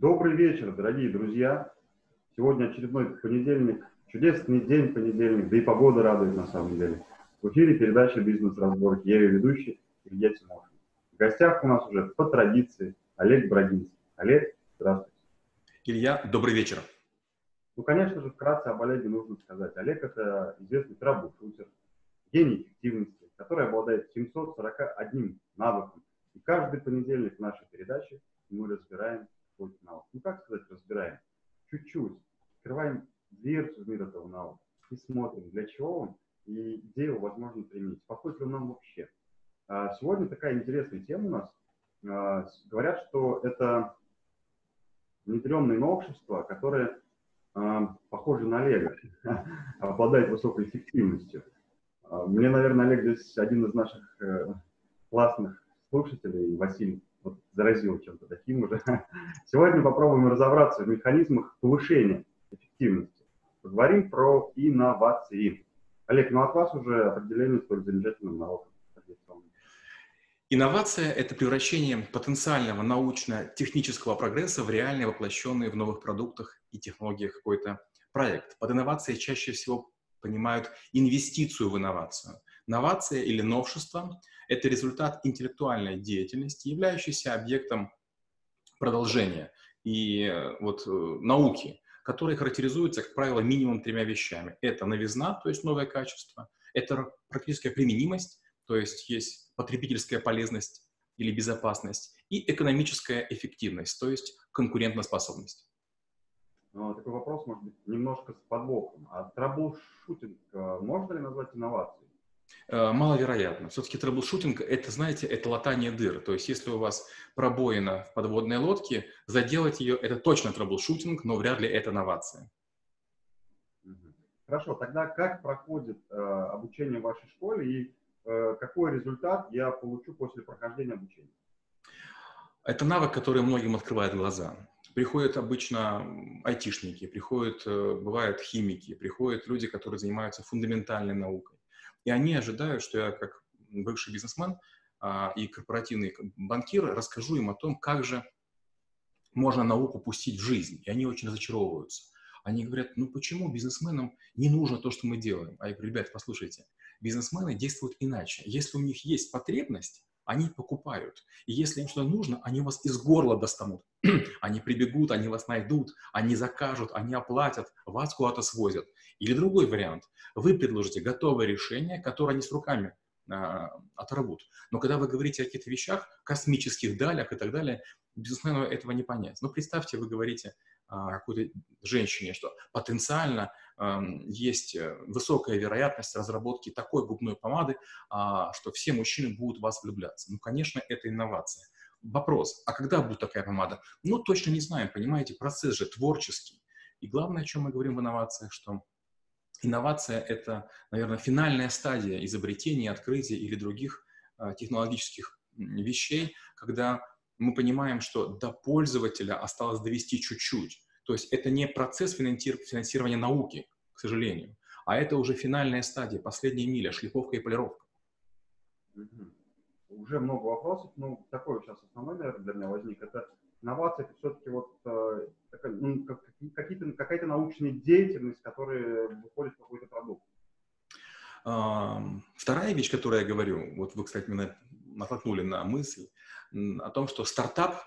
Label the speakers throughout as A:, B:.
A: Добрый вечер, дорогие друзья. Сегодня очередной понедельник, чудесный день понедельник, да и погода радует на самом деле. В эфире передача «Бизнес-разборки». Я ее ведущий Илья Тимошин. В гостях у нас уже по традиции Олег Брагинский. Олег, здравствуйте.
B: Илья, добрый вечер.
A: Ну, конечно же, вкратце об Олеге нужно сказать. Олег – это известный трабл-шутер, гений эффективности, который обладает 741 навыком. И каждый понедельник в нашей передаче мы разбираем какой-то навык. Ну, как сказать, разбираем? Чуть-чуть. Открываем дверцу в мир этого навыка и смотрим, для чего он и где его возможно применить. Подходит ли он нам вообще? А, сегодня такая интересная тема у нас. А, говорят, что это внедренные новшества, которые а, похожи на Олега, обладают высокой эффективностью. Мне, наверное, Олег здесь один из наших э, классных слушателей, Василий вот заразил чем-то таким уже. Сегодня попробуем разобраться в механизмах повышения эффективности. Поговорим про инновации. Олег, ну от вас уже определение столь замечательным науком.
B: Инновация – это превращение потенциального научно-технического прогресса в реальный воплощенный в новых продуктах и технологиях какой-то проект. Под инновацией чаще всего понимают инвестицию в инновацию. Новация или новшество – это результат интеллектуальной деятельности, являющийся объектом продолжения и э, вот, э, науки, которые характеризуются, как правило, минимум тремя вещами. Это новизна, то есть новое качество, это практическая применимость, то есть есть потребительская полезность или безопасность, и экономическая эффективность, то есть конкурентоспособность.
A: Ну, такой вопрос, может быть, немножко с подвохом. А troubleshooting э, можно ли назвать инновацией?
B: Э, маловероятно. Все-таки troubleshooting – это, знаете, это латание дыр. То есть если у вас пробоина в подводной лодке, заделать ее – это точно troubleshooting, но вряд ли это инновация.
A: Хорошо, тогда как проходит э, обучение в вашей школе и э, какой результат я получу после прохождения обучения?
B: Это навык, который многим открывает глаза. Приходят обычно айтишники, приходят, э, бывают химики, приходят люди, которые занимаются фундаментальной наукой. И они ожидают, что я как бывший бизнесмен а, и корпоративный банкир расскажу им о том, как же можно науку пустить в жизнь. И они очень разочаровываются. Они говорят, ну почему бизнесменам не нужно то, что мы делаем? А я говорю, ребят, послушайте, бизнесмены действуют иначе. Если у них есть потребность, они покупают. И если им что-то нужно, они вас из горла достанут. они прибегут, они вас найдут, они закажут, они оплатят, вас куда-то свозят. Или другой вариант. Вы предложите готовое решение, которое они с руками а, оторвут. Но когда вы говорите о каких-то вещах, космических далях и так далее, безусловно, этого не понять. Но представьте, вы говорите а, какой-то женщине, что потенциально есть э, высокая вероятность разработки такой губной помады, а, что все мужчины будут в вас влюбляться. Ну, конечно, это инновация. Вопрос, а когда будет такая помада? Ну, точно не знаем, понимаете, процесс же творческий. И главное, о чем мы говорим в инновациях, что инновация — это, наверное, финальная стадия изобретения, открытия или других а, технологических вещей, когда мы понимаем, что до пользователя осталось довести чуть-чуть. То есть это не процесс финансирования науки, к сожалению, а это уже финальная стадия, последняя миля, шлифовка и полировка.
A: Уже много вопросов, ну, такой сейчас основной, наверное, для меня возник. Это инновация, это все-таки вот э, ну, какие-то, какая-то научная деятельность, которая выходит в какой-то продукт.
B: Вторая вещь, которую я говорю, вот вы, кстати, меня натолкнули на мысль о том, что стартап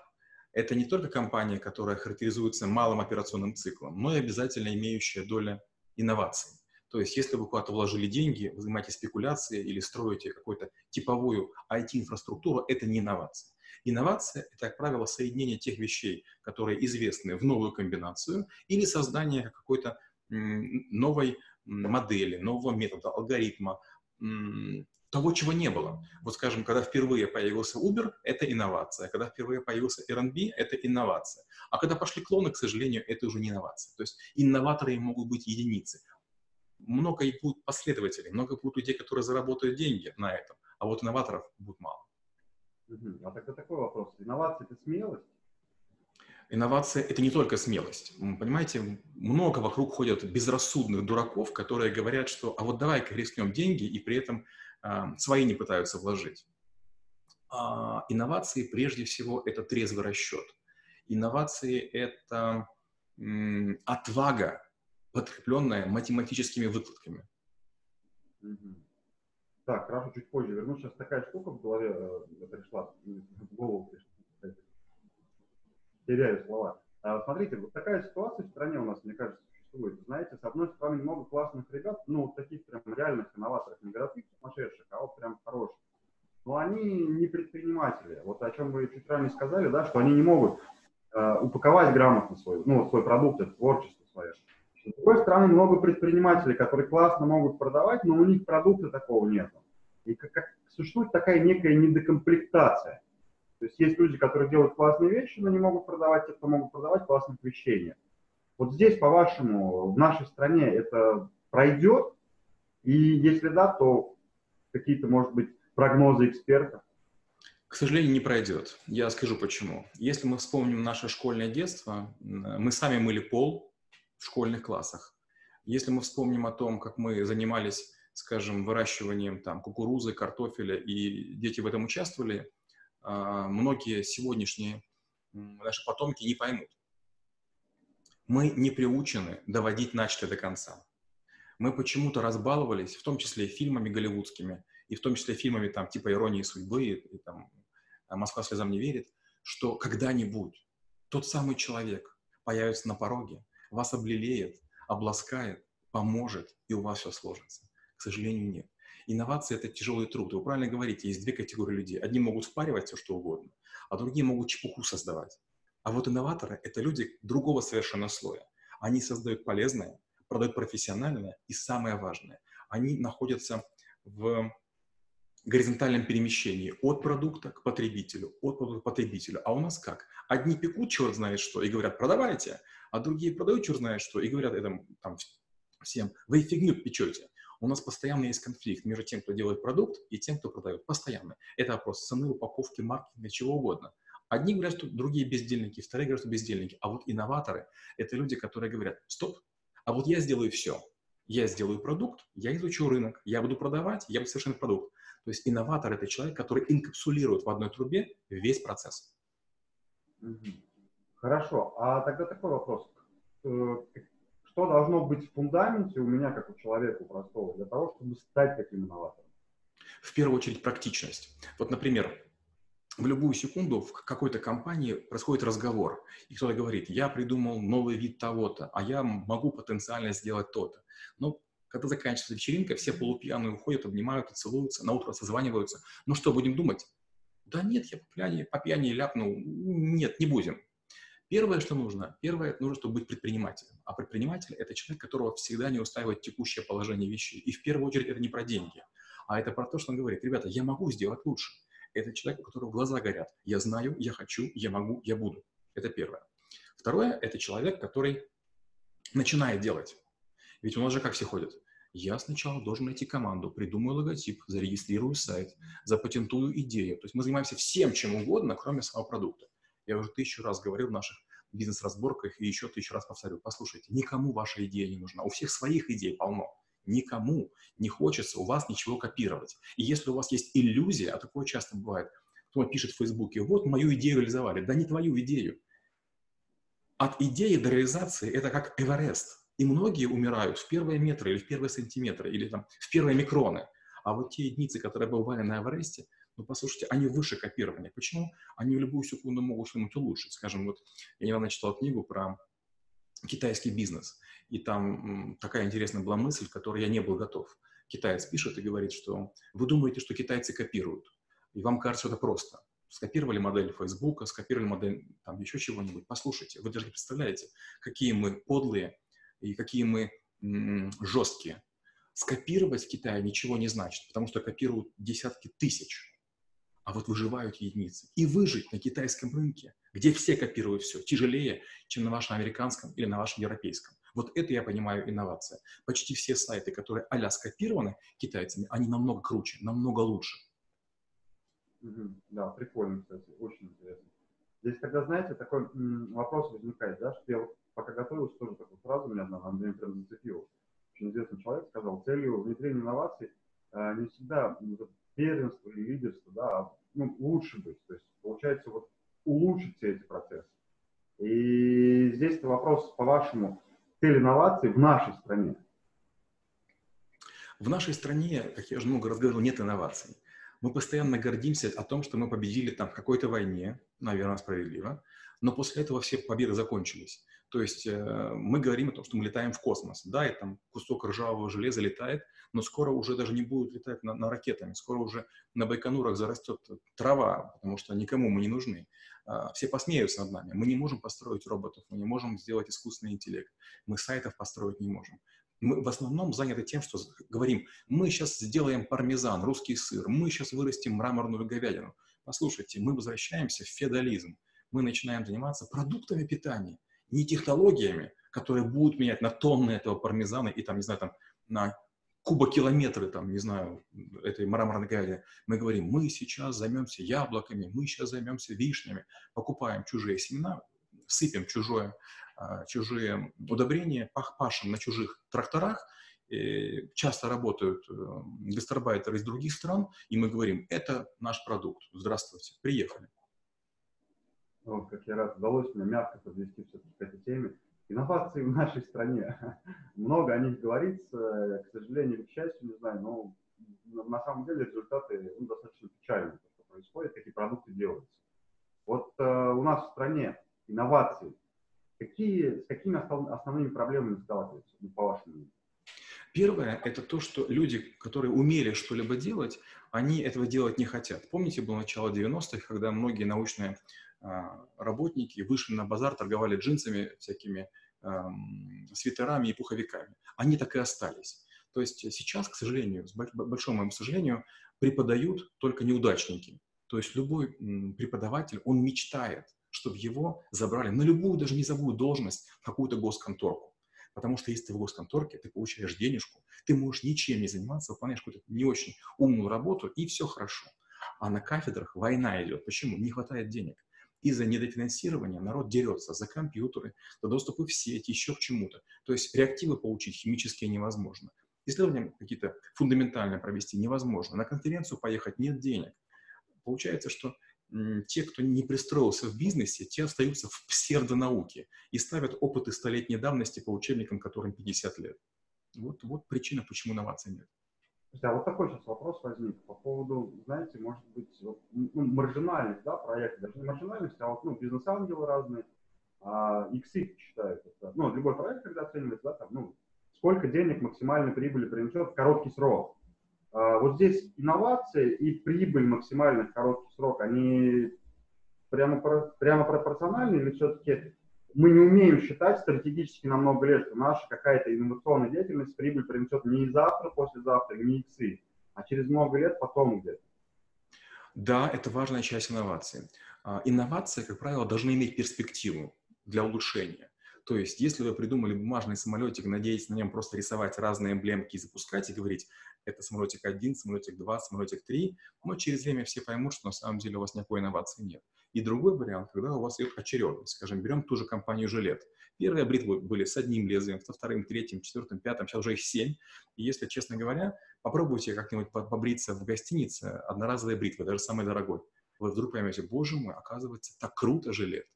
B: это не только компания, которая характеризуется малым операционным циклом, но и обязательно имеющая доля инноваций. То есть, если вы куда-то вложили деньги, вы занимаетесь спекуляцией или строите какую-то типовую IT-инфраструктуру, это не инновация. Инновация – это, как правило, соединение тех вещей, которые известны в новую комбинацию, или создание какой-то новой модели, нового метода, алгоритма, того, чего не было. Вот скажем, когда впервые появился Uber, это инновация. Когда впервые появился Airbnb, это инновация. А когда пошли клоны, к сожалению, это уже не инновация. То есть инноваторы могут быть единицы. Много и будет последователей, много будет людей, которые заработают деньги на этом, а вот инноваторов будет мало.
A: А тогда такой вопрос. Инновация – это смелость?
B: Инновация – это не только смелость. Понимаете, много вокруг ходят безрассудных дураков, которые говорят, что а вот давай-ка рискнем деньги, и при этом свои не пытаются вложить. А инновации, прежде всего, это трезвый расчет. Инновации — это отвага, подкрепленная математическими выкладками.
A: Так, хорошо, чуть позже вернусь. Сейчас такая штука в голове э, пришла, в голову пришла. Теряю слова. А, смотрите, вот такая ситуация в стране у нас, мне кажется, существует. Знаете, с одной стороны, много классных ребят, ну, таких прям реальных инноваторов, не городских сумасшедших, а вот прям хороших. Но они не предприниматели. Вот о чем вы чуть ранее сказали, да, что они не могут э, упаковать грамотно свой, ну, свой продукт, это творчество свое. С другой стороны, много предпринимателей, которые классно могут продавать, но у них продукта такого нет. И как, как существует такая некая недокомплектация. То есть есть люди, которые делают классные вещи, но не могут продавать те, кто могут продавать классных вещей нет. Вот здесь, по-вашему, в нашей стране это пройдет? И если да, то какие-то, может быть, прогнозы экспертов?
B: К сожалению, не пройдет. Я скажу почему. Если мы вспомним наше школьное детство, мы сами мыли пол в школьных классах. Если мы вспомним о том, как мы занимались, скажем, выращиванием там, кукурузы, картофеля, и дети в этом участвовали, а, многие сегодняшние наши потомки не поймут. Мы не приучены доводить начатое до конца. Мы почему-то разбаловались, в том числе фильмами голливудскими, и в том числе фильмами там, типа «Иронии судьбы» и, и там «Москва слезам не верит», что когда-нибудь тот самый человек появится на пороге, вас облелеет, обласкает, поможет, и у вас все сложится. К сожалению, нет. Инновация – это тяжелый труд. Вы правильно говорите, есть две категории людей. Одни могут впаривать все, что угодно, а другие могут чепуху создавать. А вот инноваторы – это люди другого совершенно слоя. Они создают полезное, продают профессиональное и самое важное – они находятся в горизонтальном перемещении от продукта к потребителю, от продукта к потребителю. А у нас как? Одни пекут черт знает что и говорят, продавайте, а другие продают черт знает что и говорят этому там, всем, вы фигню печете. У нас постоянно есть конфликт между тем, кто делает продукт, и тем, кто продает. Постоянно. Это вопрос цены, упаковки, маркетинга, чего угодно. Одни говорят, что другие бездельники, вторые говорят, что бездельники. А вот инноваторы – это люди, которые говорят, стоп, а вот я сделаю все. Я сделаю продукт, я изучу рынок, я буду продавать, я буду совершенно продукт. То есть инноватор – это человек, который инкапсулирует в одной трубе весь процесс.
A: Хорошо. А тогда такой вопрос. Э, что должно быть в фундаменте у меня, как у человека простого, для того, чтобы стать таким инноватором?
B: В первую очередь практичность. Вот, например, в любую секунду в какой-то компании происходит разговор, и кто-то говорит, я придумал новый вид того-то, а я могу потенциально сделать то-то. Но когда заканчивается вечеринка, все полупьяные уходят, обнимаются, целуются, на утро созваниваются. Ну что, будем думать? Да нет, я по пьяни, по пьяни ляпнул. Нет, не будем. Первое, что нужно, первое, нужно, чтобы быть предпринимателем. А предприниматель – это человек, которого всегда не устраивает текущее положение вещей. И в первую очередь это не про деньги, а это про то, что он говорит, ребята, я могу сделать лучше. Это человек, у которого глаза горят. Я знаю, я хочу, я могу, я буду. Это первое. Второе – это человек, который начинает делать. Ведь у нас же как все ходят. Я сначала должен найти команду, придумаю логотип, зарегистрирую сайт, запатентую идею. То есть мы занимаемся всем, чем угодно, кроме самого продукта. Я уже тысячу раз говорил в наших бизнес-разборках и еще тысячу раз повторю. Послушайте, никому ваша идея не нужна. У всех своих идей полно. Никому не хочется у вас ничего копировать. И если у вас есть иллюзия, а такое часто бывает, кто пишет в Фейсбуке, вот мою идею реализовали. Да не твою идею. От идеи до реализации это как Эверест. И многие умирают в первые метры или в первые сантиметры, или там в первые микроны. А вот те единицы, которые бывали на Эвересте, ну, послушайте, они выше копирования. Почему? Они в любую секунду могут что-нибудь улучшить. Скажем, вот я недавно читал книгу про китайский бизнес, и там такая интересная была мысль, к которой я не был готов. Китаец пишет и говорит, что вы думаете, что китайцы копируют, и вам кажется, что это просто. Скопировали модель Фейсбука, скопировали модель там еще чего-нибудь. Послушайте, вы даже не представляете, какие мы подлые и какие мы м- жесткие. Скопировать в Китае ничего не значит, потому что копируют десятки тысяч а вот выживают единицы. И выжить на китайском рынке, где все копируют все, тяжелее, чем на вашем американском или на вашем европейском. Вот это я понимаю инновация. Почти все сайты, которые а скопированы китайцами, они намного круче, намного лучше.
A: Да, прикольно, кстати, очень интересно. Здесь тогда, знаете, такой вопрос возникает, да, что я пока готовился, тоже такую фразу меня одна Андрей прям зацепил. Очень известный человек сказал, целью внедрения инноваций э, не всегда первенство или лидерство, да, а ну, лучше быть. То есть, получается, вот улучшить все эти процессы. И здесь вопрос, по-вашему, цель инноваций в нашей стране?
B: В нашей стране, как я уже много раз говорил, нет инноваций. Мы постоянно гордимся о том, что мы победили там в какой-то войне, наверное, справедливо, но после этого все победы закончились. То есть э, мы говорим о том, что мы летаем в космос. Да, и там кусок ржавого железа летает, но скоро уже даже не будет летать на, на ракетами. Скоро уже на Байконурах зарастет трава, потому что никому мы не нужны. Э, все посмеются над нами. Мы не можем построить роботов, мы не можем сделать искусственный интеллект, мы сайтов построить не можем. Мы в основном заняты тем, что говорим, мы сейчас сделаем пармезан, русский сыр, мы сейчас вырастим мраморную говядину. Послушайте, мы возвращаемся в феодализм. Мы начинаем заниматься продуктами питания, не технологиями, которые будут менять на тонны этого пармезана и там, не знаю, там на кубокилометры, там, не знаю, этой мраморной говядины. Мы говорим, мы сейчас займемся яблоками, мы сейчас займемся вишнями, покупаем чужие семена, сыпем чужое а, чужие удобрения, пашем на чужих тракторах, и часто работают э, гастарбайтеры из других стран, и мы говорим, это наш продукт, здравствуйте, приехали.
A: Вот, как я рад, удалось мне мягко подвести все-таки к этой теме. Инновации в нашей стране. Много о них говорится, к сожалению, к счастью, не знаю, но на самом деле результаты ну, достаточно печальные, то, что происходит, какие продукты делаются. Вот э, у нас в стране инновации Какие, с какими основными проблемами сталкиваются, ну, по вашему мнению?
B: Первое – это то, что люди, которые умели что-либо делать, они этого делать не хотят. Помните, было начало 90-х, когда многие научные работники вышли на базар, торговали джинсами, всякими а, свитерами и пуховиками. Они так и остались. То есть сейчас, к сожалению, с большому моему сожалению, преподают только неудачники. То есть любой преподаватель, он мечтает чтобы его забрали на любую, даже низовую должность, какую-то госконторку. Потому что если ты в госконторке, ты получаешь денежку, ты можешь ничем не заниматься, выполняешь какую-то не очень умную работу, и все хорошо. А на кафедрах война идет. Почему? Не хватает денег. Из-за недофинансирования народ дерется за компьютеры, за доступы в сеть, еще к чему-то. То есть реактивы получить химические невозможно. Исследования какие-то фундаментальные провести невозможно. На конференцию поехать нет денег. Получается, что те, кто не пристроился в бизнесе, те остаются в псевдонауке и ставят опыты столетней давности по учебникам, которым 50 лет. Вот, вот причина, почему инноваций нет.
A: А вот такой сейчас вопрос возник по поводу, знаете, может быть, вот, ну, маржинальность, да, проекта, даже не маржинальность, а вот, ну, бизнес-ангелы разные, а, иксы считают это. Ну, любой проект, когда оценивается, да, там, ну, сколько денег максимальной прибыли принесет в короткий срок. А, вот здесь инновации и прибыль максимально в короткий срок, они прямо, прямо пропорциональны или все-таки мы не умеем считать стратегически на много лет, что наша какая-то инновационная деятельность прибыль принесет не завтра, послезавтра, не иксы, а через много лет потом где-то.
B: Да, это важная часть инновации. А, инновации, как правило, должны иметь перспективу для улучшения. То есть, если вы придумали бумажный самолетик, надеетесь на нем просто рисовать разные эмблемки и запускать, и говорить, это самолетик 1, самолетик 2, самолетик 3, но через время все поймут, что на самом деле у вас никакой инновации нет. И другой вариант, когда у вас идет очередность. Скажем, берем ту же компанию «Жилет». Первые бритвы были с одним лезвием, со вторым, третьим, четвертым, пятым, сейчас уже их семь. И если, честно говоря, попробуйте как-нибудь побриться в гостинице одноразовой бритвы, даже самой дорогой. Вы вдруг поймете, боже мой, оказывается, так круто жилет.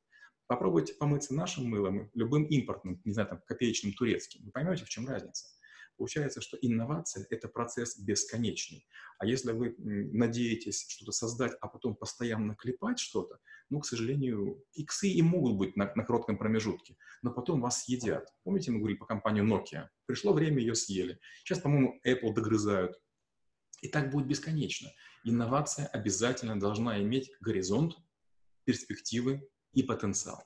B: Попробуйте помыться нашим мылом, любым импортным, не знаю, там, копеечным турецким. Вы поймете, в чем разница. Получается, что инновация – это процесс бесконечный. А если вы надеетесь что-то создать, а потом постоянно клепать что-то, ну, к сожалению, иксы и могут быть на, на коротком промежутке, но потом вас съедят. Помните, мы говорили по компании Nokia? Пришло время, ее съели. Сейчас, по-моему, Apple догрызают. И так будет бесконечно. Инновация обязательно должна иметь горизонт, перспективы и потенциал.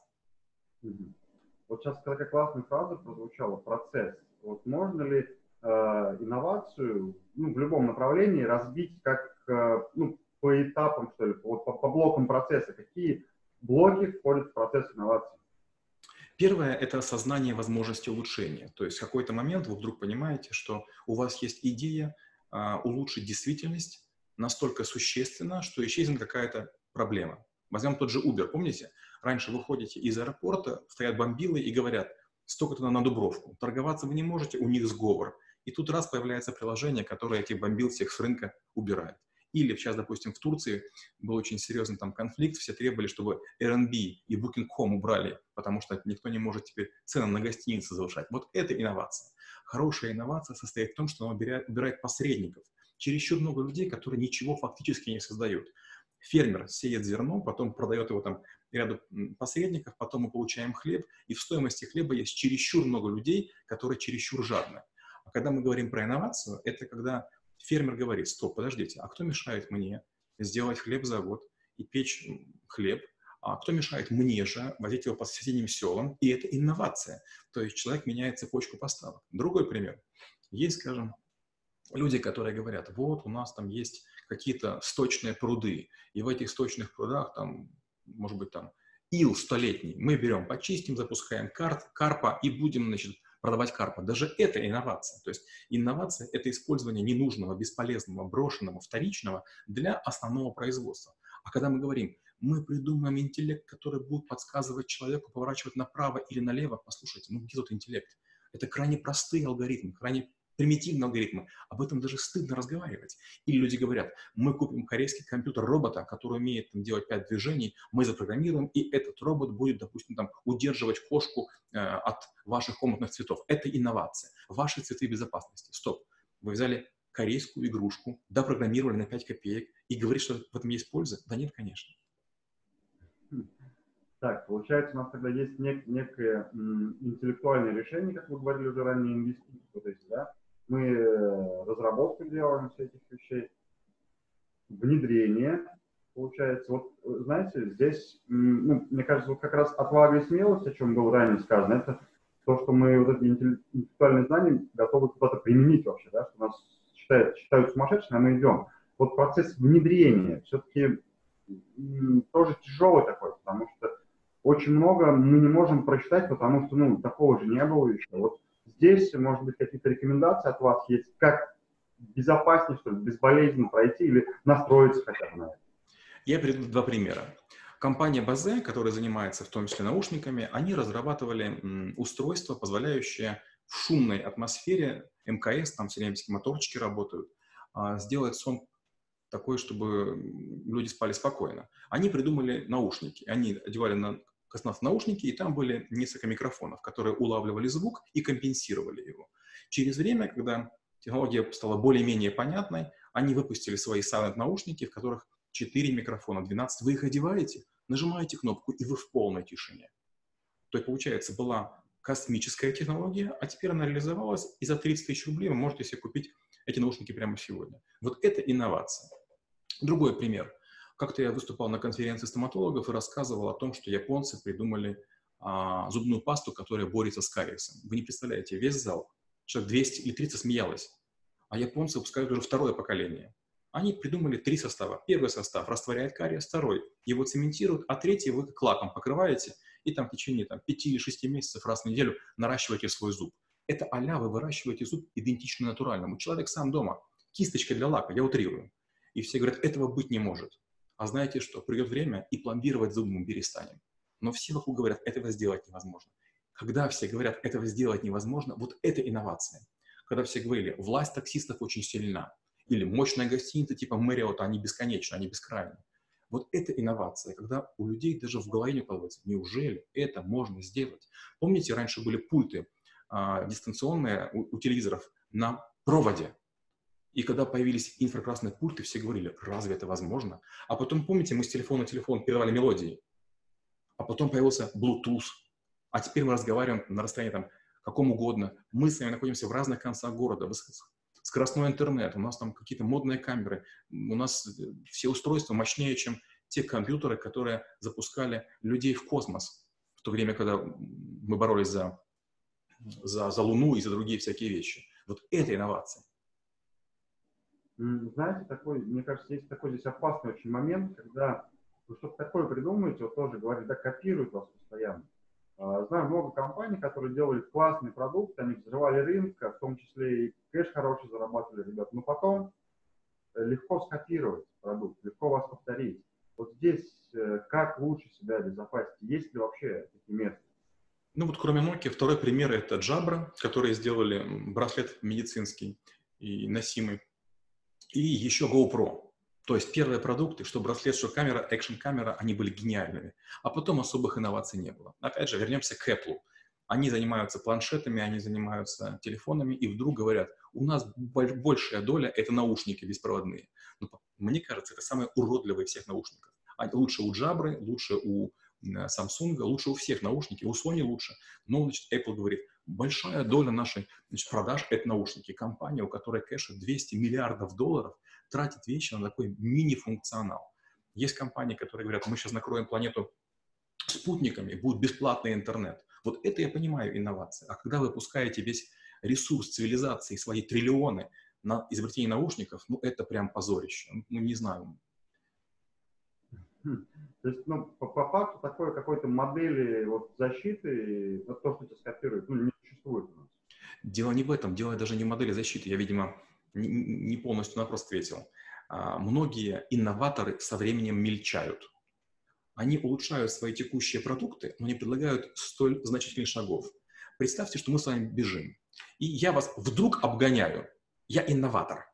A: Вот сейчас такая классная фраза прозвучала, процесс. Вот можно ли инновацию ну, в любом направлении разбить как э, ну, по этапам, что ли, по, по блокам процесса? Какие блоки входят в процесс инновации?
B: Первое – это осознание возможности улучшения. То есть в какой-то момент вы вдруг понимаете, что у вас есть идея а, улучшить действительность настолько существенно, что исчезнет какая-то проблема. Возьмем тот же Uber, помните? Раньше вы ходите из аэропорта, стоят бомбилы и говорят, столько-то на Дубровку. Торговаться вы не можете, у них сговор. И тут раз появляется приложение, которое этих бомбил всех с рынка убирает. Или сейчас, допустим, в Турции был очень серьезный там конфликт, все требовали, чтобы Airbnb и Booking.com убрали, потому что никто не может теперь цены на гостиницы завышать. Вот это инновация. Хорошая инновация состоит в том, что она убирает, убирает посредников. Чересчур много людей, которые ничего фактически не создают. Фермер сеет зерно, потом продает его там ряду посредников, потом мы получаем хлеб, и в стоимости хлеба есть чересчур много людей, которые чересчур жадны. Когда мы говорим про инновацию, это когда фермер говорит, стоп, подождите, а кто мешает мне сделать хлеб-завод и печь хлеб, а кто мешает мне же возить его по соседним селам, и это инновация. То есть человек меняет цепочку поставок. Другой пример. Есть, скажем, люди, которые говорят, вот у нас там есть какие-то сточные пруды, и в этих сточных прудах там, может быть, там ил столетний. Мы берем, почистим, запускаем карт, карпа и будем, значит, продавать карпа. Даже это инновация. То есть инновация – это использование ненужного, бесполезного, брошенного, вторичного для основного производства. А когда мы говорим, мы придумаем интеллект, который будет подсказывать человеку поворачивать направо или налево, послушайте, ну где тут интеллект? Это крайне простые алгоритмы, крайне примитивные алгоритмы. Об этом даже стыдно разговаривать. Или люди говорят, мы купим корейский компьютер робота, который умеет там, делать пять движений, мы запрограммируем, и этот робот будет, допустим, там, удерживать кошку э, от ваших комнатных цветов. Это инновация. Ваши цветы безопасности. Стоп. Вы взяли корейскую игрушку, допрограммировали на 5 копеек и говорите, что в этом есть польза? Да нет, конечно.
A: Так, получается, у нас тогда есть нек- некое интеллектуальное решение, как вы говорили уже ранее, инвестиции, то есть, да, мы э, разработку делаем всех этих вещей, внедрение, получается. Вот, э, знаете, здесь, ну, мне кажется, вот как раз отвага и смелость, о чем было ранее сказано, это то, что мы вот эти интеллектуальные знания готовы куда-то применить вообще, да, что нас считают, считают сумасшедшими, а мы идем. Вот процесс внедрения все-таки тоже тяжелый такой, потому что очень много мы не можем прочитать, потому что, ну, такого же не было еще. Вот Здесь, может быть, какие-то рекомендации от вас есть, как безопаснее, что ли, безболезненно пройти или настроиться хотя бы на это?
B: Я приведу два примера. Компания Базе, которая занимается в том числе наушниками, они разрабатывали устройство, позволяющее в шумной атмосфере МКС, там все время моторчики работают, а, сделать сон такой, чтобы люди спали спокойно. Они придумали наушники. Они одевали на космонавт наушники, и там были несколько микрофонов, которые улавливали звук и компенсировали его. Через время, когда технология стала более-менее понятной, они выпустили свои silent-наушники, в которых 4 микрофона, 12. Вы их одеваете, нажимаете кнопку, и вы в полной тишине. То есть, получается, была космическая технология, а теперь она реализовалась, и за 30 тысяч рублей вы можете себе купить эти наушники прямо сегодня. Вот это инновация. Другой пример. Как-то я выступал на конференции стоматологов и рассказывал о том, что японцы придумали а, зубную пасту, которая борется с кариесом. Вы не представляете, весь зал, человек 200 или 30 смеялось. А японцы выпускают уже второе поколение. Они придумали три состава. Первый состав растворяет кариес, второй его цементируют, а третий вы как лаком покрываете и там в течение там, 5 или 6 месяцев раз в неделю наращиваете свой зуб. Это а вы выращиваете зуб идентично натуральному. Человек сам дома, кисточкой для лака, я утрирую. И все говорят, этого быть не может. А знаете что? Придет время, и пломбировать зубы мы перестанем. Но все вокруг говорят, этого сделать невозможно. Когда все говорят, этого сделать невозможно, вот это инновация. Когда все говорили, власть таксистов очень сильна, или мощная гостиница типа Marriott, они бесконечны, они бескрайны. Вот это инновация, когда у людей даже в голове не укладывается, неужели это можно сделать? Помните, раньше были пульты а, дистанционные у, у телевизоров на проводе. И когда появились инфракрасные пульты, все говорили, разве это возможно? А потом, помните, мы с телефона на телефон передавали мелодии. А потом появился Bluetooth. А теперь мы разговариваем на расстоянии там каком угодно. Мы с вами находимся в разных концах города. Скоростной интернет, у нас там какие-то модные камеры. У нас э, все устройства мощнее, чем те компьютеры, которые запускали людей в космос. В то время, когда мы боролись за, за, за Луну и за другие всякие вещи. Вот это инновация.
A: Знаете, такой, мне кажется, есть такой здесь опасный очень момент, когда вы что-то такое придумаете, вот тоже говорите, да, копируют вас постоянно. А, знаю много компаний, которые делали классный продукт, они взрывали рынок, в том числе и кэш хороший зарабатывали ребята, но потом э, легко скопировать продукт, легко вас повторить. Вот здесь э, как лучше себя обезопасить? Есть ли вообще такие методы?
B: Ну вот кроме Nokia, второй пример это Jabra, которые сделали браслет медицинский и носимый и еще GoPro. То есть первые продукты, что браслет, что камера, экшн-камера, они были гениальными. А потом особых инноваций не было. Опять же, вернемся к Apple. Они занимаются планшетами, они занимаются телефонами, и вдруг говорят, у нас большая доля — это наушники беспроводные. Но, ну, мне кажется, это самые уродливые всех наушников. Они лучше у Jabra, лучше у Samsung, лучше у всех наушники, у Sony лучше. Но, значит, Apple говорит, большая доля нашей значит, продаж — это наушники. Компания, у которой кэша 200 миллиардов долларов, тратит вещи на такой мини-функционал. Есть компании, которые говорят, мы сейчас накроем планету спутниками, будет бесплатный интернет. Вот это я понимаю инновация. А когда вы пускаете весь ресурс цивилизации, свои триллионы на изобретение наушников, ну это прям позорище. Ну не знаю.
A: То есть, ну, по, по факту такой какой-то модели вот защиты, вот то, что тебя скопирует, ну, не существует у нас.
B: Дело не в этом, дело даже не в модели защиты. Я, видимо, не, не полностью на вопрос ответил. А, многие инноваторы со временем мельчают они улучшают свои текущие продукты, но не предлагают столь значительных шагов. Представьте, что мы с вами бежим, и я вас вдруг обгоняю. Я инноватор.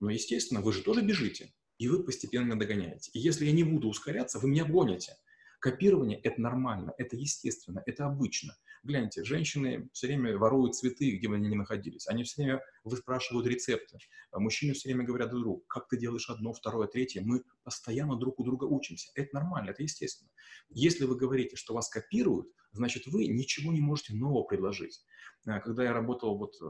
B: Но, естественно, вы же тоже бежите, и вы постепенно догоняете. И если я не буду ускоряться, вы меня обгоните. Копирование – это нормально, это естественно, это обычно. Гляньте, женщины все время воруют цветы, где бы они ни находились. Они все время выспрашивают рецепты. А мужчины все время говорят друг другу, как ты делаешь одно, второе, третье. Мы постоянно друг у друга учимся. Это нормально, это естественно. Если вы говорите, что вас копируют, значит, вы ничего не можете нового предложить. А, когда я работал вот э,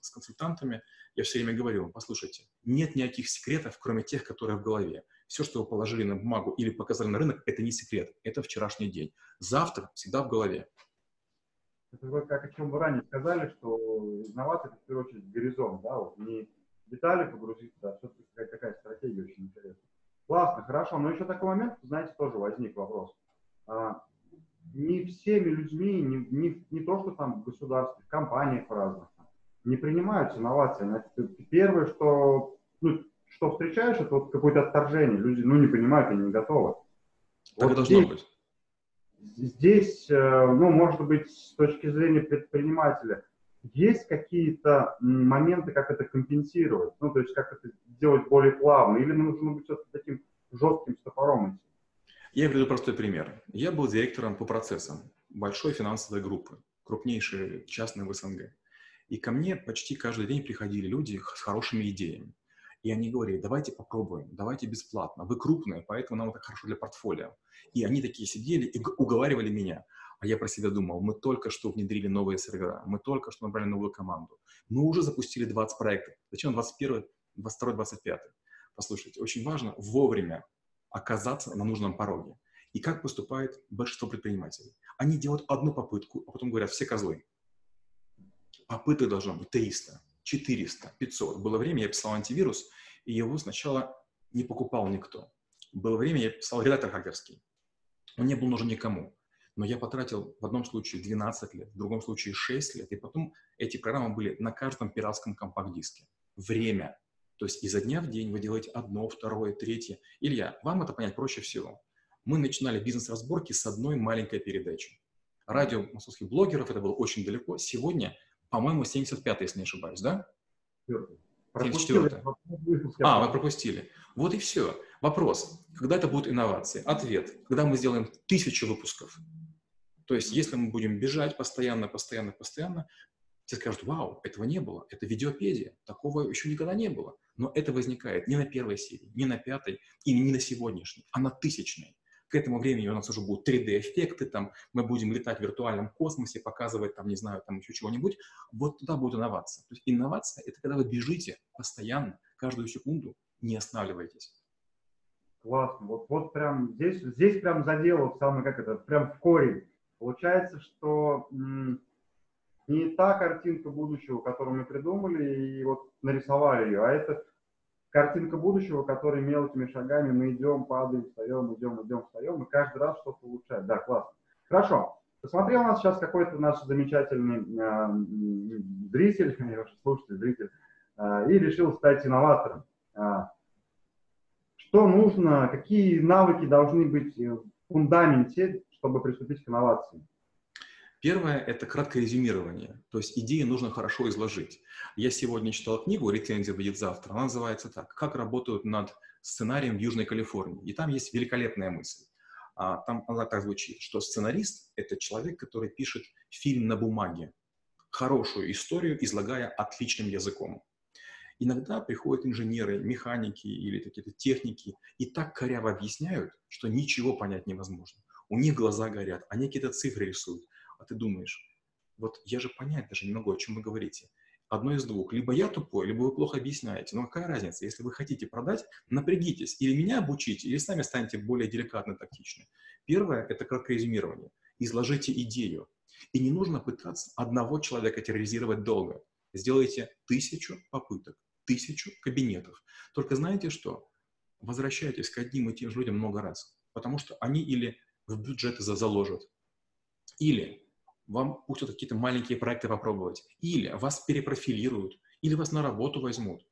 B: с консультантами, я все время говорил, послушайте, нет никаких секретов, кроме тех, которые в голове. Все, что вы положили на бумагу или показали на рынок, это не секрет, это вчерашний день. Завтра всегда в голове.
A: Это вы, как о чем вы ранее сказали, что инновация, в первую очередь горизонт, да, вот не детали погрузиться, а все-таки какая-то такая стратегия очень интересная. Классно, хорошо, но еще такой момент, знаете, тоже возник вопрос. А, не всеми людьми, не, не, не то, что там в государстве, в компаниях разных, не принимаются инновации. Первое, что, ну, что встречаешь, это вот какое-то отторжение. Люди, ну, не понимают, они не готовы.
B: Так вот должно здесь, быть.
A: Здесь, э, ну, может быть, с точки зрения предпринимателя, есть какие-то моменты, как это компенсировать? Ну, то есть, как это сделать более плавно? Или нужно быть все-таки таким жестким стопором?
B: Я приведу простой пример. Я был директором по процессам большой финансовой группы, крупнейшей частной в СНГ. И ко мне почти каждый день приходили люди с хорошими идеями. И они говорили, давайте попробуем, давайте бесплатно. Вы крупные, поэтому нам это хорошо для портфолио. И они такие сидели и уговаривали меня. А я про себя думал, мы только что внедрили новые сервера, мы только что набрали новую команду. Мы уже запустили 20 проектов. Зачем 21, 22, 25? Послушайте, очень важно вовремя оказаться на нужном пороге. И как поступает большинство предпринимателей? Они делают одну попытку, а потом говорят, все козлы. Попыток должно быть 300, 400, 500. Было время, я писал антивирус, и его сначала не покупал никто. Было время, я писал редактор хакерский. Он не был нужен никому. Но я потратил в одном случае 12 лет, в другом случае 6 лет, и потом эти программы были на каждом пиратском компакт-диске. Время. То есть изо дня в день вы делаете одно, второе, третье. Илья, вам это понять проще всего. Мы начинали бизнес-разборки с одной маленькой передачи. Радио московских блогеров, это было очень далеко. Сегодня по-моему, 75 если не ошибаюсь, да? 74 А, мы пропустили. Вот и все. Вопрос. Когда это будут инновации? Ответ. Когда мы сделаем тысячу выпусков. То есть, если мы будем бежать постоянно, постоянно, постоянно, все скажут, вау, этого не было. Это видеопедия. Такого еще никогда не было. Но это возникает не на первой серии, не на пятой и не на сегодняшней, а на тысячной. К этому времени у нас уже будут 3D-эффекты, там, мы будем летать в виртуальном космосе, показывать, там, не знаю, там еще чего-нибудь. Вот туда будет инновация. То есть инновация – это когда вы бежите постоянно, каждую секунду, не останавливаетесь.
A: Классно. Вот, вот прям здесь, здесь прям задело самый, как это, прям в корень. Получается, что не та картинка будущего, которую мы придумали и вот нарисовали ее, а это картинка будущего, который мелкими шагами мы идем, падаем, встаем, идем, идем, встаем, и каждый раз что-то улучшаем. Да, классно. Хорошо. Посмотрел нас сейчас какой-то наш замечательный э, зритель, слушатель, зритель, э, и решил стать инноватором. Э, что нужно, какие навыки должны быть в фундаменте, чтобы приступить к инновациям?
B: Первое – это краткое резюмирование, то есть идеи нужно хорошо изложить. Я сегодня читал книгу, рецензия выйдет завтра, она называется так «Как работают над сценарием в Южной Калифорнии». И там есть великолепная мысль. А, там она так звучит, что сценарист – это человек, который пишет фильм на бумаге, хорошую историю, излагая отличным языком. Иногда приходят инженеры, механики или какие-то техники и так коряво объясняют, что ничего понять невозможно. У них глаза горят, они какие-то цифры рисуют – а ты думаешь, вот я же понять даже не могу, о чем вы говорите. Одно из двух. Либо я тупой, либо вы плохо объясняете. Но какая разница? Если вы хотите продать, напрягитесь. Или меня обучите, или сами станете более деликатно тактичны. Первое – это краткое резюмирование. Изложите идею. И не нужно пытаться одного человека терроризировать долго. Сделайте тысячу попыток, тысячу кабинетов. Только знаете что? Возвращайтесь к одним и тем же людям много раз. Потому что они или в бюджеты заложат, или вам пустят какие-то маленькие проекты попробовать, или вас перепрофилируют, или вас на работу возьмут.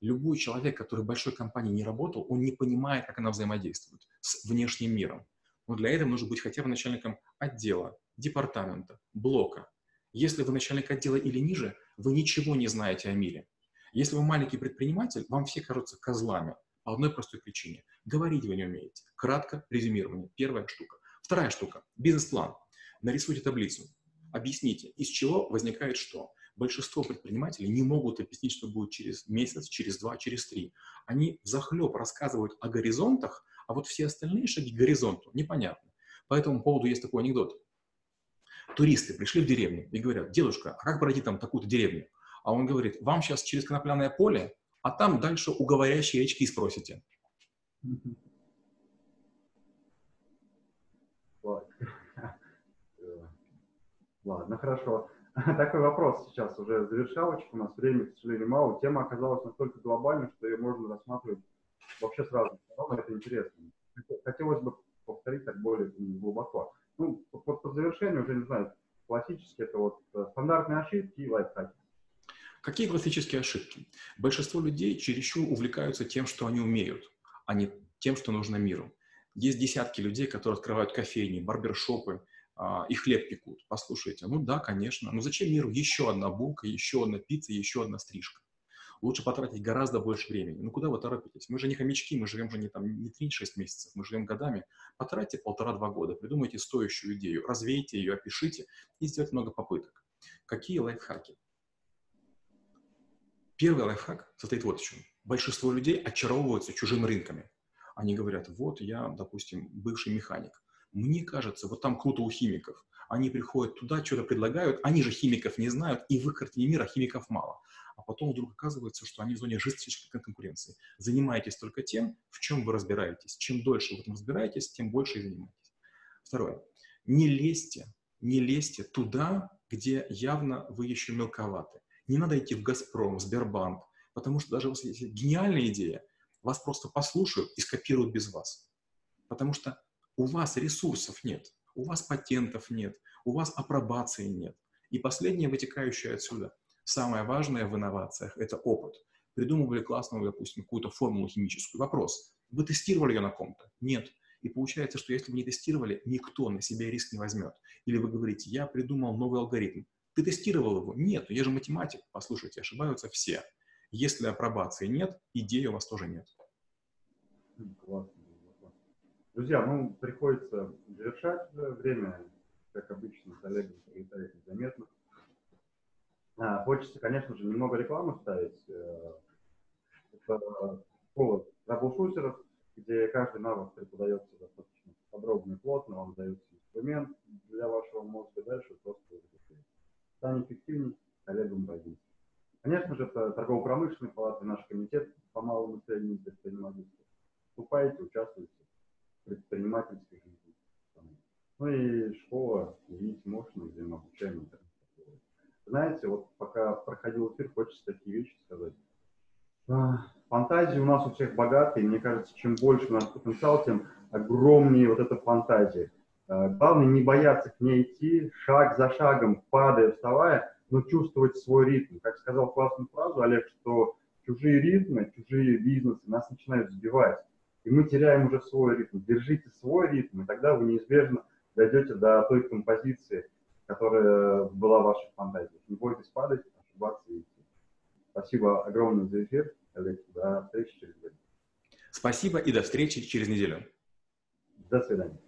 B: Любой человек, который в большой компании не работал, он не понимает, как она взаимодействует с внешним миром. Но для этого нужно быть хотя бы начальником отдела, департамента, блока. Если вы начальник отдела или ниже, вы ничего не знаете о мире. Если вы маленький предприниматель, вам все кажутся козлами по одной простой причине. Говорить вы не умеете. Кратко резюмирование. Первая штука. Вторая штука. Бизнес-план. Нарисуйте таблицу. Объясните, из чего возникает что. Большинство предпринимателей не могут объяснить, что будет через месяц, через два, через три. Они захлеб рассказывают о горизонтах, а вот все остальные шаги к горизонту непонятны. По этому поводу есть такой анекдот. Туристы пришли в деревню и говорят, дедушка, а как пройти там такую-то деревню? А он говорит, вам сейчас через конопляное поле, а там дальше у говорящей речки спросите.
A: Ладно, хорошо. Такой вопрос сейчас уже завершалочка. У нас времени, к сожалению, мало. Тема оказалась настолько глобальной, что ее можно рассматривать вообще сразу. Это интересно. Хотелось бы повторить так более глубоко. Ну, по, по завершению уже, не знаю, классически это вот э, стандартные ошибки и лайфхаки.
B: Какие классические ошибки? Большинство людей чересчур увлекаются тем, что они умеют, а не тем, что нужно миру. Есть десятки людей, которые открывают кофейни, барбершопы, и хлеб пекут. Послушайте, ну да, конечно. Но зачем миру еще одна булка, еще одна пицца, еще одна стрижка? Лучше потратить гораздо больше времени. Ну куда вы торопитесь? Мы же не хомячки, мы живем же не, там, не 3-6 месяцев, мы живем годами. Потратьте полтора-два года, придумайте стоящую идею, развейте ее, опишите и сделайте много попыток. Какие лайфхаки? Первый лайфхак состоит вот в чем. Большинство людей очаровываются чужими рынками. Они говорят, вот я, допустим, бывший механик мне кажется, вот там круто у химиков. Они приходят туда, что-то предлагают, они же химиков не знают, и в их картине мира химиков мало. А потом вдруг оказывается, что они в зоне жесткой конкуренции. Занимайтесь только тем, в чем вы разбираетесь. Чем дольше вы в этом разбираетесь, тем больше и занимаетесь. Второе. Не лезьте, не лезьте туда, где явно вы еще мелковаты. Не надо идти в «Газпром», в Сбербанк, потому что даже если гениальная идея, вас просто послушают и скопируют без вас. Потому что у вас ресурсов нет, у вас патентов нет, у вас апробации нет. И последнее, вытекающее отсюда, самое важное в инновациях – это опыт. Придумывали классную, допустим, какую-то формулу химическую. Вопрос, вы тестировали ее на ком-то? Нет. И получается, что если вы не тестировали, никто на себя риск не возьмет. Или вы говорите, я придумал новый алгоритм. Ты тестировал его? Нет, я же математик. Послушайте, ошибаются все. Если апробации нет, идеи у вас тоже нет.
A: Классно. Друзья, ну, приходится завершать время, как обычно, коллеги пролетает незаметно. А, хочется, конечно же, немного рекламы ставить. Э, это школа трэблшутеров, где каждый навык преподается достаточно подробно и плотно, вам дается инструмент для вашего мозга, дальше просто станет эффективнее, коллегам родить. Конечно же, это торгово-промышленный палаты, наш комитет по малому и среднему предпринимательству. Вступайте, участвуйте предпринимательской жизни. Ну и школа, видите, мощно, где мы обучаем Знаете, вот пока проходил эфир, хочется такие вещи сказать. А, фантазии у нас у всех богатые. Мне кажется, чем больше у нас потенциал, тем огромнее вот эта фантазия. А, главное не бояться к ней идти, шаг за шагом, падая, вставая, но чувствовать свой ритм. Как сказал классную фразу Олег, что чужие ритмы, чужие бизнесы нас начинают сбивать и мы теряем уже свой ритм. Держите свой ритм, и тогда вы неизбежно дойдете до той композиции, которая была в ваших фантазиях. Не бойтесь падать, ошибаться и идти. Спасибо огромное за эфир. Олег, до встречи через неделю.
B: Спасибо и до встречи через неделю.
A: До свидания.